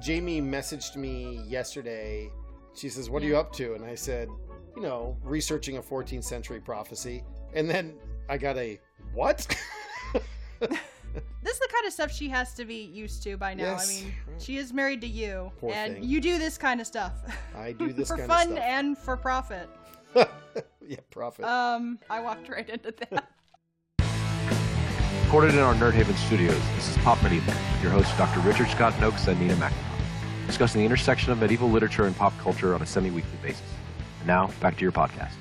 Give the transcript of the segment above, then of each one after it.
Jamie messaged me yesterday. She says, What are you up to? And I said, You know, researching a 14th century prophecy. And then I got a, What? This is the kind of stuff she has to be used to by now. Yes. I mean, she is married to you, Poor and thing. you do this kind of stuff I do this for kind fun of stuff. and for profit. yeah, profit. Um, I walked right into that. Recorded in our Nerd Haven studios, this is Pop Medieval, with your hosts Dr. Richard Scott Noakes and Nina McNamara, discussing the intersection of medieval literature and pop culture on a semi-weekly basis. And now, back to your podcast.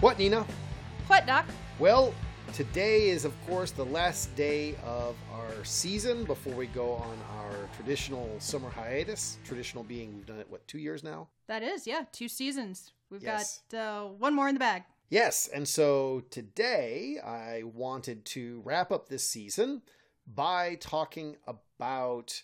what, Nina? what, Doc? Well, today is, of course, the last day of our season before we go on our traditional summer hiatus. Traditional being we've done it, what, two years now? That is, yeah, two seasons. We've Yes. got uh, one more in the bag. Yes, and so today I wanted to wrap up this season by talking about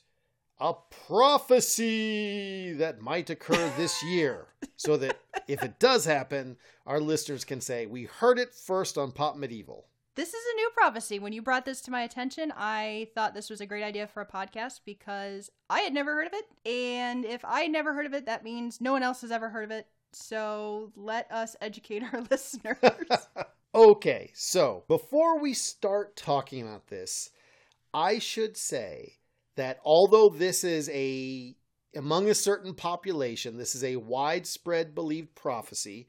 a prophecy that might occur this year. so that if it does happen, our listeners can say, We heard it first on Pop Medieval. This is a new prophecy. When you brought this to my attention, I thought this was a great idea for a podcast because I had never heard of it. And if I had never heard of it, that means no one else has ever heard of it. So let us educate our listeners. okay, so before we start talking about this, I should say that although this is a among a certain population, this is a widespread believed prophecy.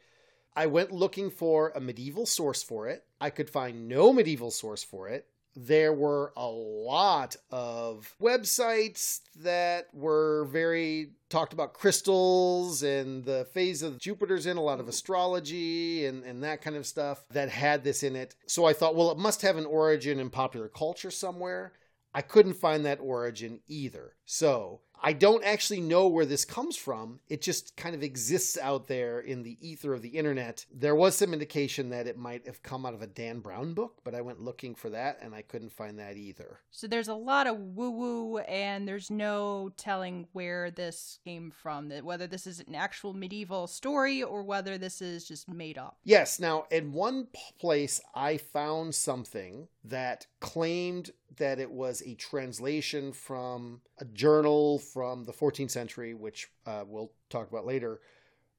I went looking for a medieval source for it. I could find no medieval source for it. There were a lot of websites that were very talked about crystals and the phase of Jupiter's in, a lot of astrology and, and that kind of stuff that had this in it. So I thought, well, it must have an origin in popular culture somewhere. I couldn't find that origin either. So I don't actually know where this comes from. It just kind of exists out there in the ether of the internet. There was some indication that it might have come out of a Dan Brown book, but I went looking for that and I couldn't find that either. so there's a lot of woo woo, and there's no telling where this came from. That Whether this is an actual medieval story or whether this is just made up. Yes, now in one place I found something that claimed that it was a translation from a journal from the 14th century, which uh, we'll talk about later,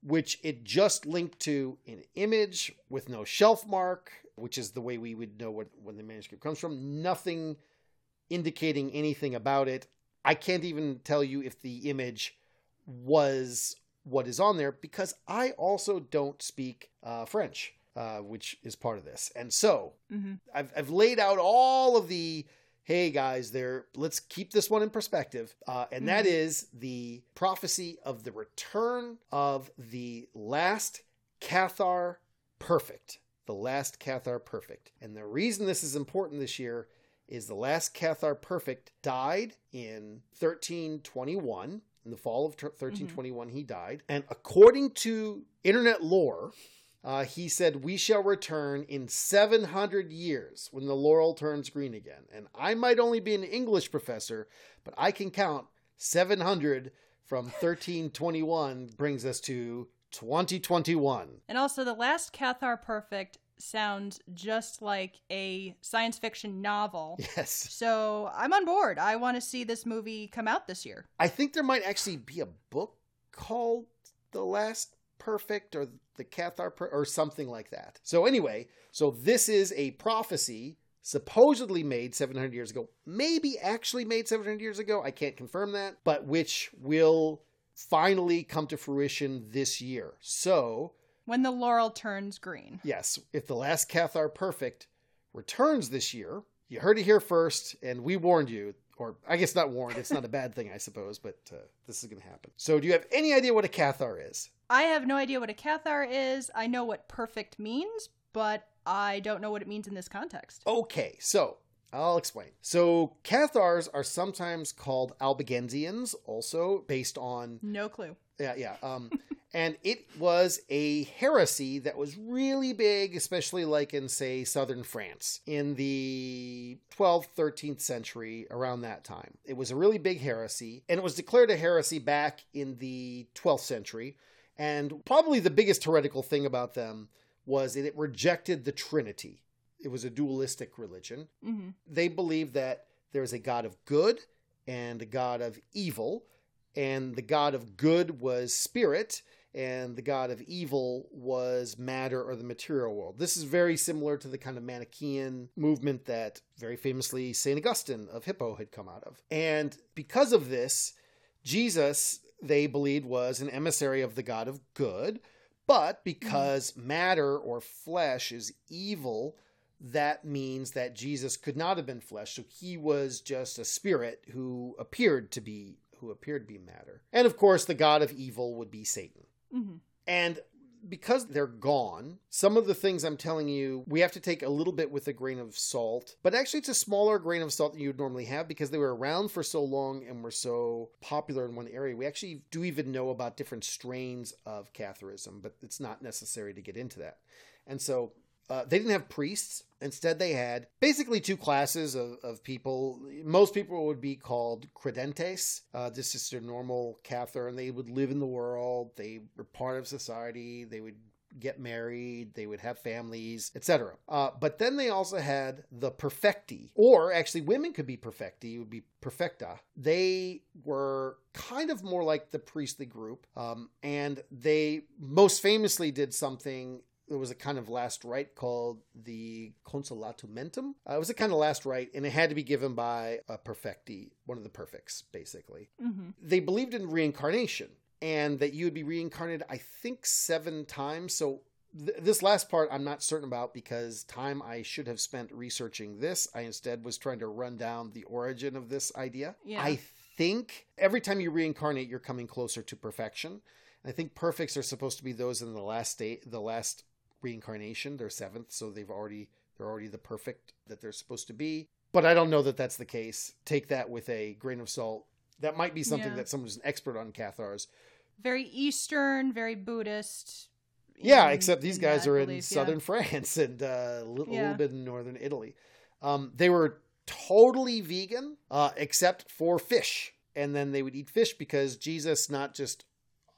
which it just linked to an image with no shelf mark, which is the way we would know what, when the manuscript comes from. Nothing indicating anything about it. I can't even tell you if the image was what is on there because I also don't speak uh, French, uh, which is part of this. And so hmm I've, I've laid out all of the hey guys there let's keep this one in perspective. Uh, and that Mhm. is the prophecy of the return of the last cathar perfect. The last cathar perfect. And the reason this is important this year is the last cathar perfect died in 1321 in the fall of 1321 he died. And according to internet lore uh, he said, We shall return in 700 years when the laurel turns green again. And I might only be an English professor, but I can count 700 from 1321 brings us to 2021. And also, the last Cathar Perfect sounds just like a science fiction novel. Yes. So I'm on board. I want to see this movie come out this year. I think there might actually be a book called The Last Perfect or The Cathar or something like that. So, anyway, so this is a prophecy supposedly made 700 years ago, maybe actually made 700 years ago. I can't confirm that, but which will finally come to fruition this year. So, When the laurel turns green. yes, if The Last Cathar Perfect returns this year, you heard it here first, and we warned you. Or I guess not warned. It's not a bad thing, I suppose, but uh, this is going to happen. So, do you have any idea what a cathar is? I have no idea what a Cathar is. I know what perfect means, but I don't know what it means in this context. Okay, so I'll explain. So, cathars are sometimes called Albigensians, also based on No clue. yeah, yeah. Um, and it was a heresy that was really big, especially like in, say, southern France in the 12th, 13th century, around that time. It was a really big heresy, and it was declared a heresy back in the 12th century. And probably the biggest heretical thing about them was that it rejected the Trinity. It was a dualistic religion hmm they believed that there's a God of good and a god of evil, and the god of good was spirit, and the god of evil was matter or the material world. This is very similar to the kind of Manichaean movement that very famously St. Augustine of Hippo had come out of. And because of this, Jesus, they believed, was an emissary of the god of good, but because matter or flesh is evil, that means that Jesus could not have been flesh. So he was just a spirit who appeared to be who appeared to be matter. And of course, the god of evil would be Satan. Hmm And because they're gone, some of the things I'm telling you, we have to take a little bit with a grain of salt. But actually, it's a smaller grain of salt than you would normally have because they were around for so long and were so popular in one area. We actually do even know about different strains of Catharism, but it's not necessary to get into that. And so uh, they didn't have priests. Instead, they had basically two classes of, of people. Most people would be called credentes. Uh, this is their normal Cathar, and they would live in the world. They were part of society. They would get married. They would have families, etc. Uh, but then they also had the perfecti, or actually, women could be perfecti. It would be perfecta. They were kind of more like the priestly group, um, and they most famously did something there was a kind of last rite called the consolatumentum. Uh, it was a kind of last rite, and it had to be given by a perfecti, one of the perfects, basically. hmm They believed in reincarnation and that you would be reincarnated, I think, seven times. So th- this last part I'm not certain about because time I should have spent researching this. I instead was trying to run down the origin of this idea. Yeah. I think every time you reincarnate, you're coming closer to perfection. I think perfects are supposed to be those in the last state, the last reincarnation. They're seventh, so they've already they're already the perfect that they're supposed to be. But I don't know that that's the case. Take that with a grain of salt. That might be something Yeah. that someone who's an expert on Cathars. Very Eastern, very Buddhist. Yeah, in- except these guys are in belief, yeah. southern France and uh, a little, little bit in northern Italy. Um, they were totally vegan, uh, except for fish. And then they would eat fish because Jesus not just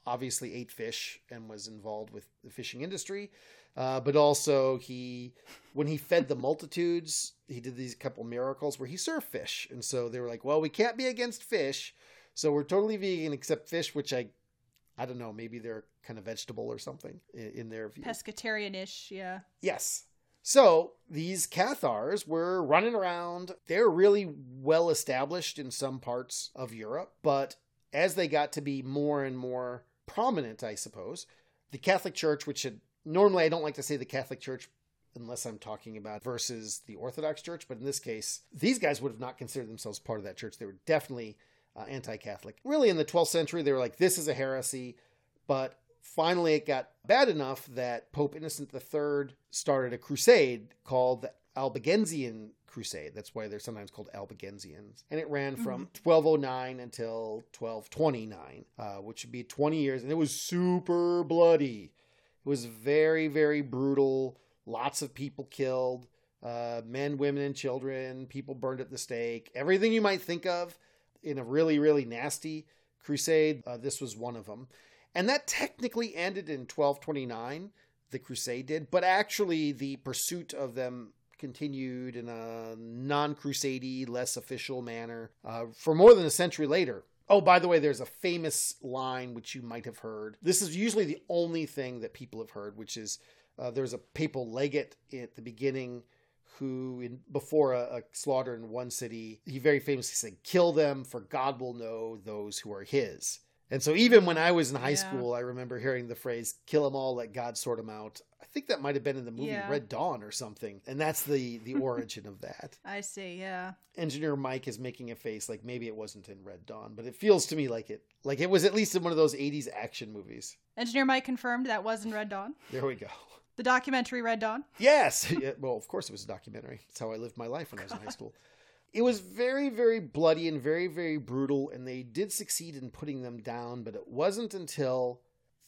obviously ate fish and was involved with the fishing industry, uh, but also he, when he fed the multitudes, he did these couple miracles where he served fish. And so they were like, well, we can't be against fish. So we're totally vegan except fish, which I, I don't know, maybe they're kind of vegetable or something in, in their view. Pescatarian-ish, yeah. Yes. So these Cathars were running around. They're really well established in some parts of Europe, but as they got to be more and more prominent, I suppose, the Catholic Church, which had normally I don't like to say the Catholic Church unless I'm talking about versus the Orthodox Church, but in this case, these guys would have not considered themselves part of that church. They were definitely uh, anti Catholic. Really, in the 12th century, they were like, this is a heresy, but finally it got bad enough that Pope Innocent III started a crusade called the Albigensian Crusade. That's why they're sometimes called Albigensians. And it ran from 1209 until 1229, uh, which would be 20 years. And it was super bloody. It was very, very brutal. Lots of people killed uh, men, women, and children. People burned at the stake. Everything you might think of in a really, really nasty crusade. Uh, this was one of them. And that technically ended in 1229, the crusade did, but actually the pursuit of them continued in a non crusady, less official manner uh, for more than a century later. Oh, by the way, there's a famous line which you might have heard. This is usually the only thing that people have heard, which is uh, there's a papal legate at the beginning who, in, before a, a slaughter in one city, he very famously said, Kill them, for God will know those who are his. And so, even when I was in high Yeah. school, I remember hearing the phrase, kill them all, let God sort them out. I think that might have been in the movie Yeah. Red Dawn or something. And that's the, the origin of that. I see, yeah. Engineer Mike is making a face like maybe it wasn't in Red Dawn, but it feels to me like it like it was at least in one of those 80s action movies. Engineer Mike confirmed that was in Red Dawn. There we go. The documentary Red Dawn. Yes. Yeah, well, of course it was a documentary. It's how I lived my life when I was in high school. It was very, very bloody and very, very brutal, and they did succeed in putting them down, but it wasn't until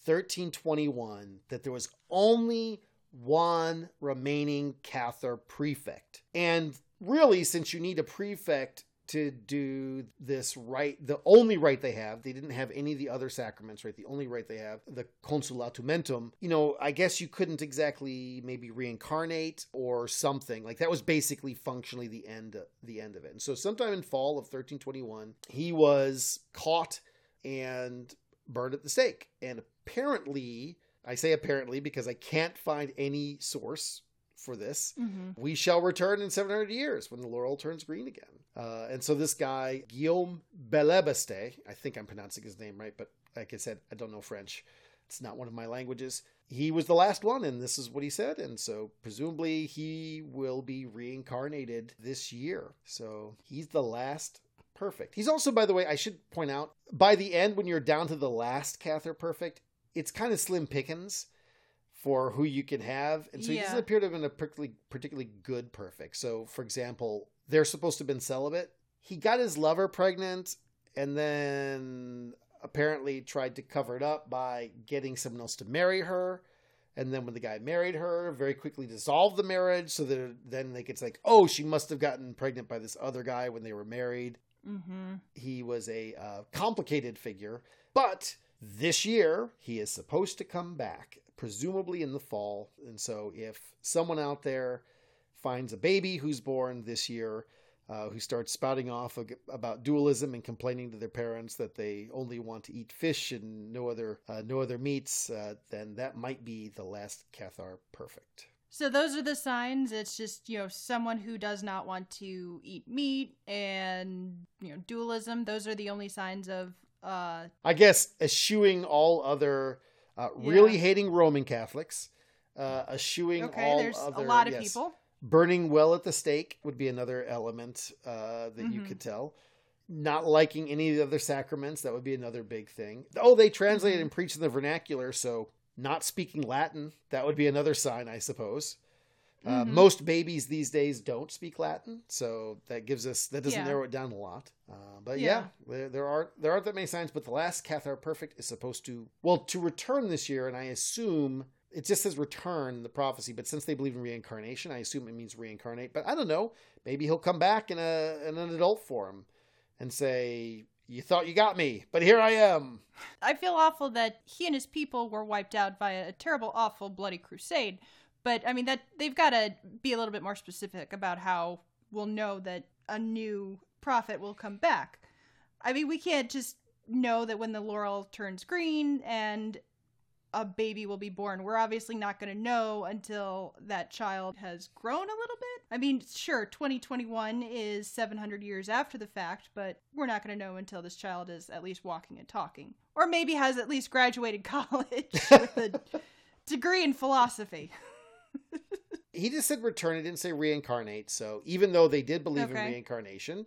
1321 that there was only one remaining Cathar prefect. And really, since you need a prefect to do this rite, the only rite they have. They didn't have any of the other sacraments, right? The only rite they have, the consolatumentum. You know, I guess you couldn't exactly maybe reincarnate or something. Like that was basically functionally the end the end of it. And so sometime in fall of 1321, he was caught and burned at the stake. And apparently, I say apparently because I can't find any source for this. Mm-hmm. We shall return in 700 years when the laurel turns green again. Uh, and so this guy, Guillaume Bélibaste, I think I'm pronouncing his name right, but like I said, I don't know French. It's not one of my languages. He was the last one, and this is what he said. And so presumably he will be reincarnated this year. So he's the last perfect. He's also, by the way, I should point out, by the end, when you're down to the last Cathar perfect, it's kind of slim pickings for who you can have. And so he doesn't appear to have been a particularly, particularly good perfect. So, for example, they're supposed to have been celibate. He got his lover pregnant and then apparently tried to cover it up by getting someone else to marry her. And then when the guy married her, very quickly dissolved the marriage so that then they could say, like, oh, she must have gotten pregnant by this other guy when they were married Mm-hmm. he was a uh, complicated figure. But this year, he is supposed to come back, presumably in the fall. And so, if someone out there finds a baby who's born this year, uh, who starts spouting off about dualism and complaining to their parents that they only want to eat fish and no other uh, no other meats, uh, then that might be the last Cathar perfect. So those are the signs. It's just, you know, someone who does not want to eat meat and, you know, dualism. Those are the only signs of uh I guess eschewing all other, uh, really hating Roman Catholics, uh, eschewing okay, all there's other, a lot of yes. people. Burning well at the stake would be another element uh, that you Mhm. could tell. Not liking any of the other sacraments, that would be another big thing. Oh, they translated Mhm. and preach in the vernacular, so not speaking Latin, that would be another sign, I suppose. Uh, Mhm. most babies these days don't speak Latin, so that gives us that doesn't Yeah. narrow it down a lot. Uh, but Yeah. yeah, there, there are there aren't that many signs. But the last Cathar Perfect is supposed to well to return this year, and I assume it just says return the prophecy. But since they believe in reincarnation, I assume it means reincarnate. But I don't know. Maybe he'll come back in a in an adult form and say, "You thought you got me, but here I am." I feel awful that he and his people were wiped out by a terrible, awful, bloody crusade. But I mean that they've got to be a little bit more specific about how we'll know that a new prophet will come back. I mean, we can't just know that when the laurel turns green and a baby will be born. We're obviously not going to know until that child has grown a little bit. I mean, sure, 2021 is 700 years after the fact, but we're not going to know until this child is at least walking and talking. Or maybe has at least graduated college with a degree in philosophy. He just said return. He didn't say reincarnate. So even though they did believe in reincarnation,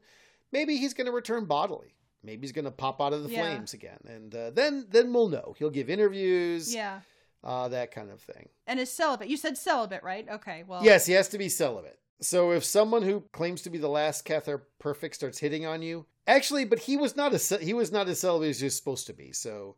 maybe he's going to return bodily. Maybe he's going to pop out of the Yeah. flames again, and uh, then then we'll know. He'll give interviews, Yeah. uh, that kind of thing. And is celibate. You said celibate, right? Okay, well. Yes, he has to be celibate. So if someone who claims to be the last Cathar perfect starts hitting on you, actually, but he was not a he was not as celibate as he was supposed to be. So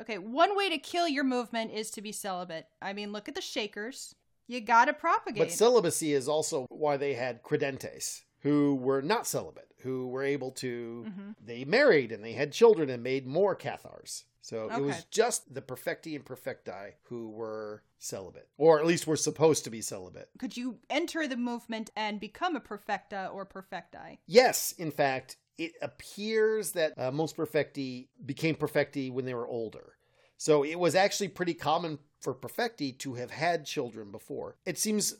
Okay, one way to kill your movement is to be celibate. I mean, look at the Shakers. You gotta propagate. But celibacy is also why they had credentes, who were not celibate, who were able to, Mhm. they married and they had children and made more Cathars. So it was just the perfecti and perfecti who were celibate, or at least were supposed to be celibate. Could you enter the movement and become a perfecta or perfecti? Yes, in fact, it appears that uh, most perfecti became perfecti when they were older. So it was actually pretty common for perfecti to have had children before. It seems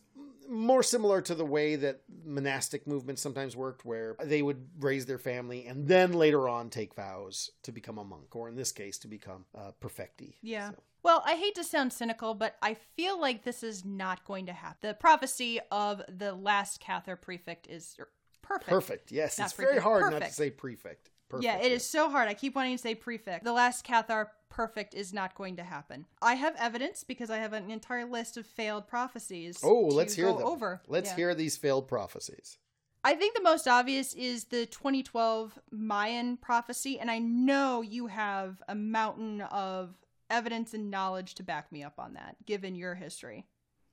more similar to the way that monastic movements sometimes worked, where they would raise their family and then later on take vows to become a monk, or in this case, to become uh, perfecti. Yeah. So- Well, I hate to sound cynical, but I feel like this is not going to happen. The prophecy of the last Cathar prefect is er, perfect. perfect. Yes, Not it's very prefect, hard not to say prefect. Perfect. yeah, it is so hard. I keep wanting to say prefect. The last Cathar perfect is not going to happen. I have evidence because I have an entire list of failed prophecies. Oh, let's hear them. Over. Let's Yeah. hear these failed prophecies. I think the most obvious is the 2012 Mayan prophecy, and I know you have a mountain of evidence and knowledge to back me up on that, given your history.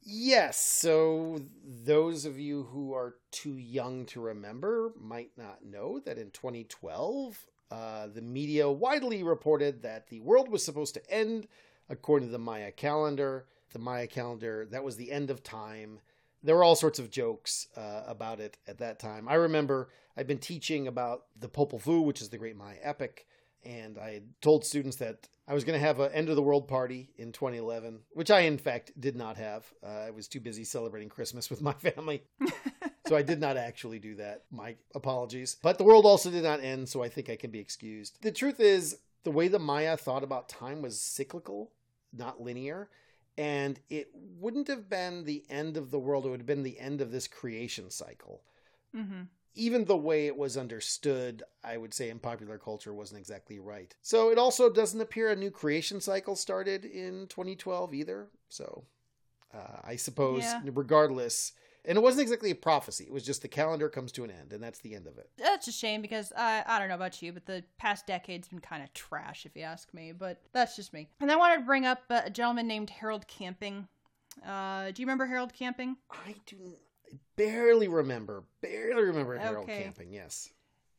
Yes, so those of you who are too young to remember might not know that in 2012, uh, the media widely reported that the world was supposed to end according to the Maya calendar. The Maya calendar, that was the end of time. There were all sorts of jokes uh, about it at that time. I remember I'd been teaching about the Popol Vuh, which is the Great Maya Epic, and I told students that I was going to have an end of the world party in 2011, which I in fact did not have. Uh, I was too busy celebrating Christmas with my family. so I did not actually do that. My apologies. But the world also did not end, so I think I can be excused. The truth is, the way the Maya thought about time was cyclical, not linear. And it wouldn't have been the end of the world, it would have been the end of this creation cycle. Mm-hmm even the way it was understood, I would say in popular culture wasn't exactly right. So it also doesn't appear a new creation cycle started in 2012 either. So uh, I suppose, Yeah. regardless, and it wasn't exactly a prophecy. It was just the calendar comes to an end, and that's the end of it. That's a shame because I I don't know about you, but the past decade's been kind of trash, if you ask me. But that's just me. And I wanted to bring up uh, a gentleman named Harold Camping. Uh, do you remember Harold Camping? I do I barely remember, barely remember Harold Okay. Camping. Yes.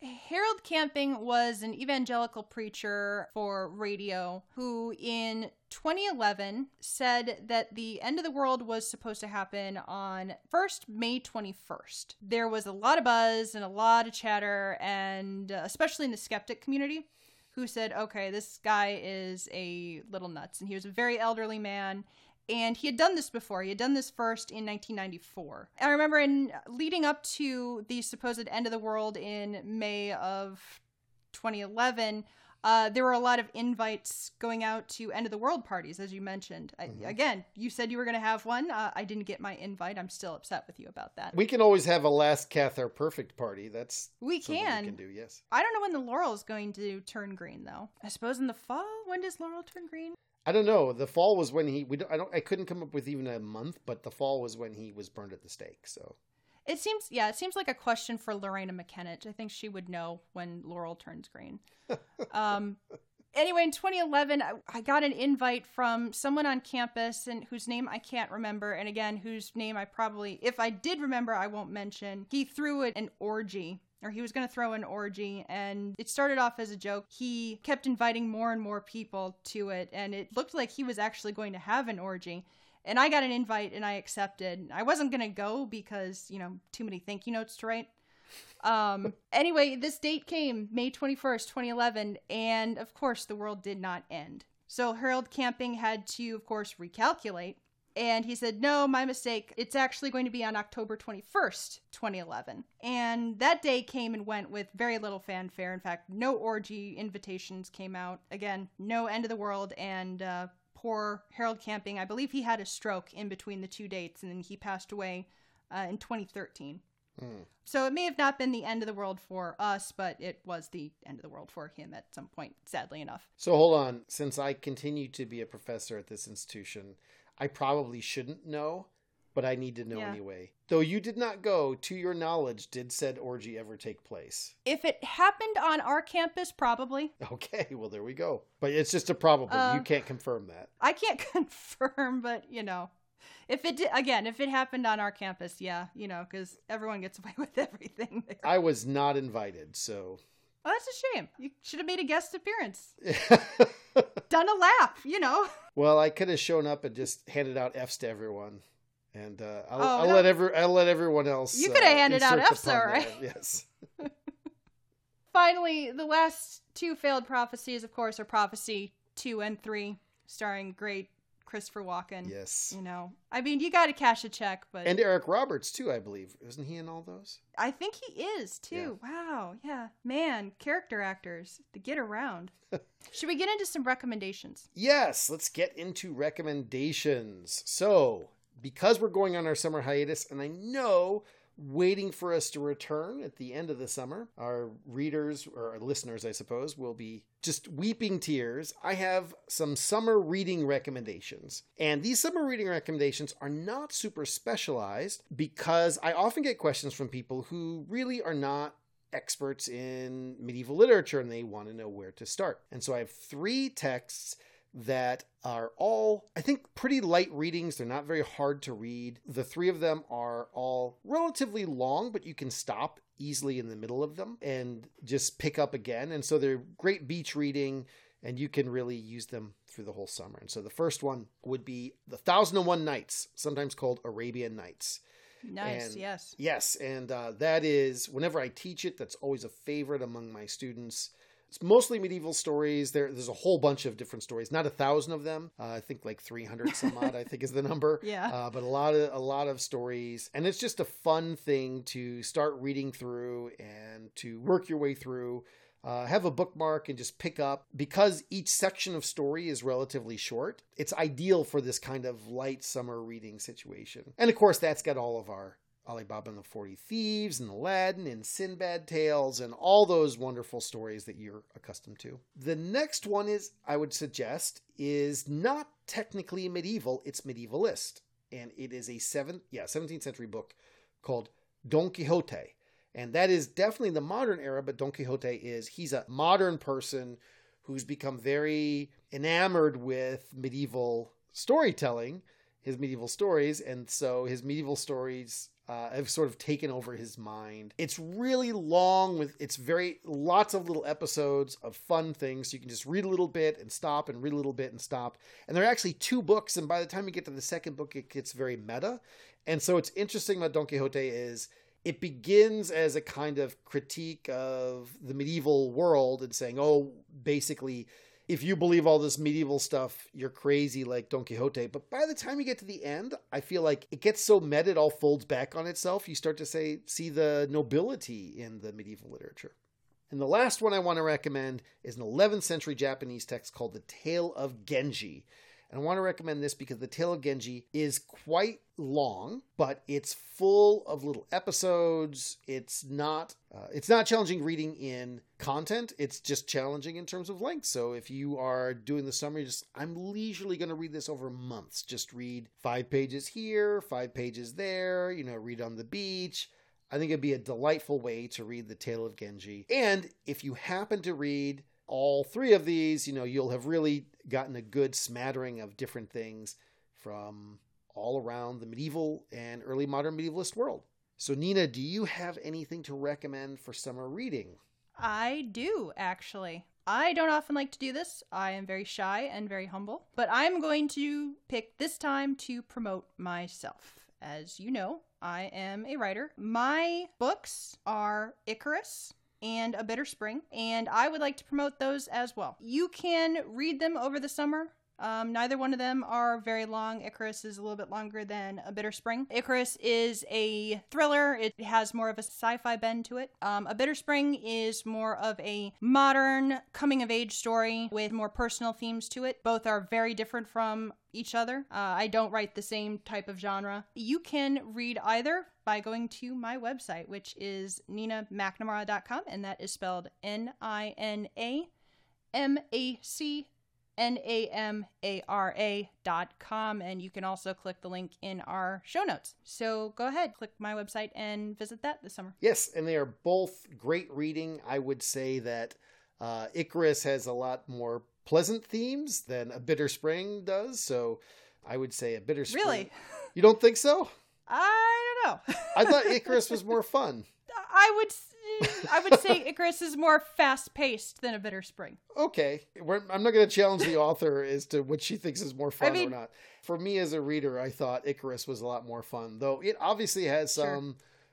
Harold Camping was an evangelical preacher for radio who in 2011 said that the end of the world was supposed to happen on 1st May 21st. There was a lot of buzz and a lot of chatter and uh, especially in the skeptic community who said, "Okay, this guy is a little nuts." And he was a very elderly man and he had done this before. He had done this first in 1994. I remember in leading up to the supposed end of the world in May of 2011, uh, there were a lot of invites going out to end of the world parties, as you mentioned. I, Mhm. Again, you said you were going to have one. Uh, I didn't get my invite. I'm still upset with you about that. We can always have a last Cathar perfect party. That's We can. we can do. Yes. I don't know when the laurel is going to turn green, though. I suppose in the fall. When does laurel turn green? I don't know. The fall was when he. We don't, I don't. I couldn't come up with even a month, but the fall was when he was burned at the stake. So It seems, yeah, it seems like a question for Loreena McKennitt. I think she would know when Laurel turns green. um, anyway, in 2011, I, I got an invite from someone on campus and whose name I can't remember, and again, whose name I probably, if I did remember, I won't mention. He threw it an orgy. Or he was going to throw an orgy, and it started off as a joke. He kept inviting more and more people to it, and it looked like he was actually going to have an orgy and I got an invite and I accepted. I wasn't gonna go because you know too many thank you notes to write. Um. anyway, this date came May twenty first, twenty eleven, and of course the world did not end. So Harold Camping had to, of course, recalculate. And he said, No, my mistake. It's actually going to be on October 21st, 2011. And that day came and went with very little fanfare. In fact, no orgy invitations came out. Again, no end of the world. And uh, poor Harold Camping, I believe he had a stroke in between the two dates, and then he passed away uh, in 2013. hmm. So it may have not been the end of the world for us, but it was the end of the world for him at some point, sadly enough. So hold on. Since I continue to be a professor at this institution, I probably shouldn't know, but I need to know Yeah. anyway. Though you did not go, to your knowledge, did said orgy ever take place? If it happened on our campus, probably. Okay, well there we go. But it's just a probable. Uh, you can't confirm that. I can't confirm, but you know, if it did, again, if it happened on our campus, yeah, you know, because everyone gets away with everything. There. I was not invited, so Oh, that's a shame. You should have made a guest appearance, done a lap, you know. Well, I could have shown up and just handed out Fs to everyone. And uh, I'll, Oh, I'll no. let every I'll let everyone else. You could have uh, handed out Fs, all right. there. Yes. Finally, the last two failed prophecies, of course, are prophecy two and three, starring great Christopher Walken. Yes. You know, I mean, you got to cash a check, but And Eric Roberts too, I believe. Isn't he in all those? I think he is too. Wow, yeah, man, character actors to get around. Should we get into some recommendations? Yes, let's get into recommendations. So, because we're going on our summer hiatus, and I know waiting for us to return at the end of the summer, our readers or our listeners, I suppose, will be just weeping tears. I have some summer reading recommendations. And these summer reading recommendations are not super specialized because I often get questions from people who really are not experts in medieval literature and they want to know where to start. And so I have three texts that are all, I think, pretty light readings. They're not very hard to read. The three of them are all relatively long, but you can stop easily in the middle of them and just pick up again. And so they're great beach reading, and you can really use them through the whole summer. And so the first one would be The Thousand and One Nights, sometimes called Arabian Nights. Nice, And- yes. Yes, and uh, that is whenever I teach it, that's always a favorite among my students. It's mostly medieval stories. There, there's a whole bunch of different stories. Not a thousand of them. Uh, I think like 300 some odd. I think is the number. Yeah. Uh, but a lot of a lot of stories, and it's just a fun thing to start reading through and to work your way through. Uh, have a bookmark and just pick up because each section of story is relatively short. It's ideal for this kind of light summer reading situation. And of course, that's got all of our Ali Baba and the 40 Thieves and Aladdin and Sinbad tales and all those wonderful stories that you're accustomed to. The next one is, I would suggest, is not technically medieval, it's medievalist. And it is a seventh, yeah, 17th century book called Don Quixote. And that is definitely the modern era, but Don Quixote is, he's a modern person who's become very enamored with medieval storytelling, his medieval stories. And so his medieval stories uh, have sort of taken over his mind. It's really long with it's very lots of little episodes of fun things. So You can just read a little bit and stop and read a little bit and stop. And there are actually two books, and by the time you get to the second book, it gets very meta. And so it's interesting about Don Quixote is it begins as a kind of critique of the medieval world and saying, oh, basically, if you believe all this medieval stuff, you're crazy like Don Quixote. But by the time you get to the end, I feel like it gets so meta, it all folds back on itself. You start to say, see the nobility in the medieval literature. And the last one I want to recommend is an 11th century Japanese text called The Tale of Genji. And I want to recommend this because The Tale of Genji is quite long, but it's full of little episodes. It's not uh, it's not challenging reading in content. It's just challenging in terms of length. So if you are doing the summary, just I'm leisurely going to read this over months. Just read five pages here, five pages there. You know, read on the beach. I think it'd be a delightful way to read The Tale of Genji. And if you happen to read all three of these, you know, you'll have really gotten a good smattering of different things from all around the medieval and early modern medievalist world. So, Nina, do you have anything to recommend for summer reading? I do, actually. I don't often like to do this. I am very shy and very humble, but I'm going to pick this time to promote myself. As you know, I am a writer. My books are Icarus and A Bitter Spring, and I would like to promote those as well. You can read them over the summer. Um, neither one of them are very long. Icarus is a little bit longer than A Bitter Spring. Icarus is a thriller. It has more of a sci-fi bend to it. Um, a Bitter Spring is more of a modern coming-of-age story with more personal themes to it. Both are very different from each other. Uh, I don't write the same type of genre. You can read either by going to my website, which is ninamcnamara.com, and that is spelled N I N A M A C N A M A R A dot com. And you can also click the link in our show notes. So go ahead, click my website and visit that this summer. Yes, and they are both great reading. I would say that uh, Icarus has a lot more pleasant themes than A Bitter Spring does. So I would say A Bitter Spring. Really? You don't think so? I don't know. I thought Icarus was more fun. I would. I would say Icarus is more fast paced than a bitter spring. Okay, We're, I'm not going to challenge the author as to what she thinks is more fun mean- or not. For me as a reader, I thought Icarus was a lot more fun, though it obviously has Sure.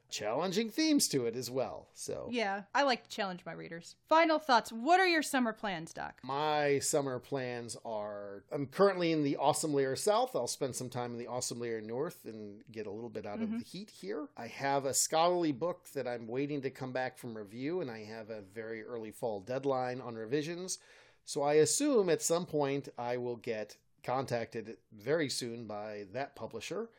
Challenging themes to it as well. So Yeah, I like to challenge my readers. Final thoughts. What are your summer plans, Doc? my summer plans are I'm currently in the awesome layer south. I'll spend some time in the awesome layer north and get a little bit out of Mhm. the heat here. I have a scholarly book that I'm waiting to come back from review, and I have a very early fall deadline on revisions. So I assume at some point I will get contacted very soon by that publisher.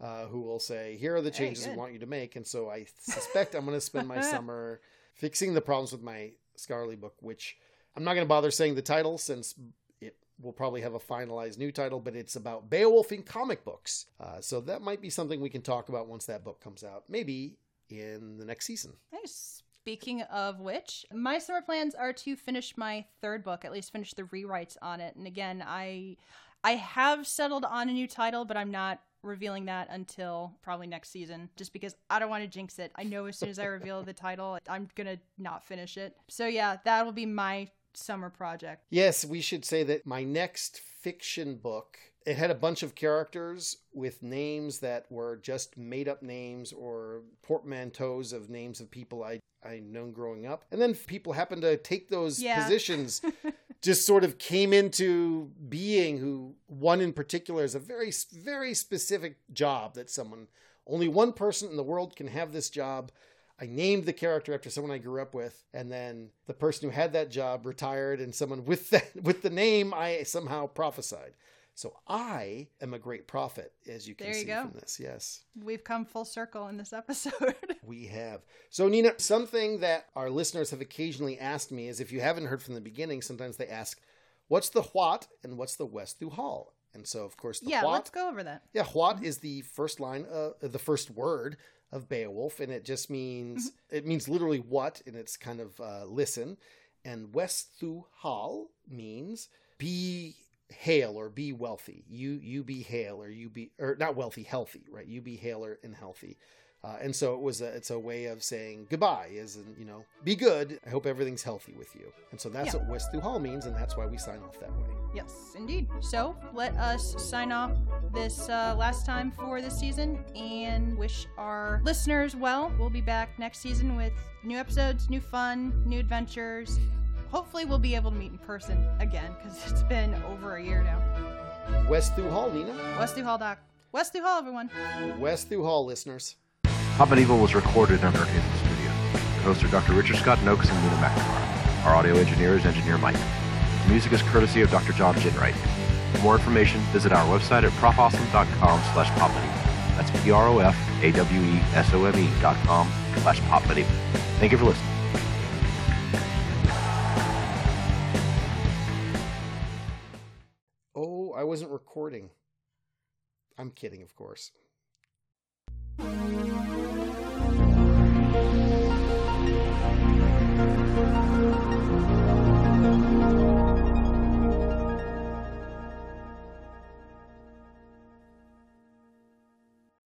Uh, who will say, Here are the Hey, changes we good. want you to make. And so I suspect I'm going to spend my summer fixing the problems with my scholarly book, which I'm not going to bother saying the title since it will probably have a finalized new title, but it's about Beowulf in comic books. Uh, so that might be something we can talk about once that book comes out, maybe in the next season. Nice. Speaking of which, my summer plans are to finish my third book, at least finish the rewrites on it. And again, I I have settled on a new title, but I'm not revealing that until probably next season just because I don't want to jinx it. I know as soon as I reveal the title, I'm going to not finish it. So yeah, that'll be my summer project. Yes, we should say that my next fiction book it had a bunch of characters with names that were just made up names or portmanteaus of names of people I I known growing up. And then people happened to take those Yeah. positions just sort of came into being who one in particular is a very very specific job that someone only one person in the world can have this job I named the character after someone I grew up with, and then the person who had that job retired, and someone with that with the name I somehow prophesied. So I am a great prophet, as you can you see go. from this. Yes, We've come full circle in this episode. we have. So Nina, something that our listeners have occasionally asked me is if you haven't heard from the beginning, sometimes they ask, "What's the what and what's the West through Hall?" And so, of course, the yeah, what let's go over that. yeah, what is the first line, uh, the first word of Beowulf, and it just means it means literally what, and it's kind of uh, listen. And Westhu Hall means be hail or be wealthy. You you be hail or you be or not wealthy, healthy, right? You be hailer and healthy. Uh, and so it was a, it's a way of saying goodbye, is in, you know, be good. I hope everything's healthy with you. And so that's Yeah. what Westhu Hall means, and that's why we sign off that way. Yes, indeed. So let us sign off this uh, last time for this season and wish our listeners well. We'll be back next season with new episodes, new fun, new adventures. Hopefully, we'll be able to meet in person again because it's been over a year now. Westhu Hall, Nina. Westy Hall Doc. Westy Hall, everyone. Westhu Hall, listeners. Pop Medieval was recorded under Hazel studio. Your hosts are Dr. Richard Scott Noakes and Nina McNamara. Our audio engineer is Engineer Mike. The music is courtesy of Dr. John Jinwright. For more information, visit our website at profawesome.com slash popmedieval. That's P-R-O-F-A-W-E-S-O-M-E dot com slash popmedieval. Thank you for listening. wasn't recording. I'm kidding, of course.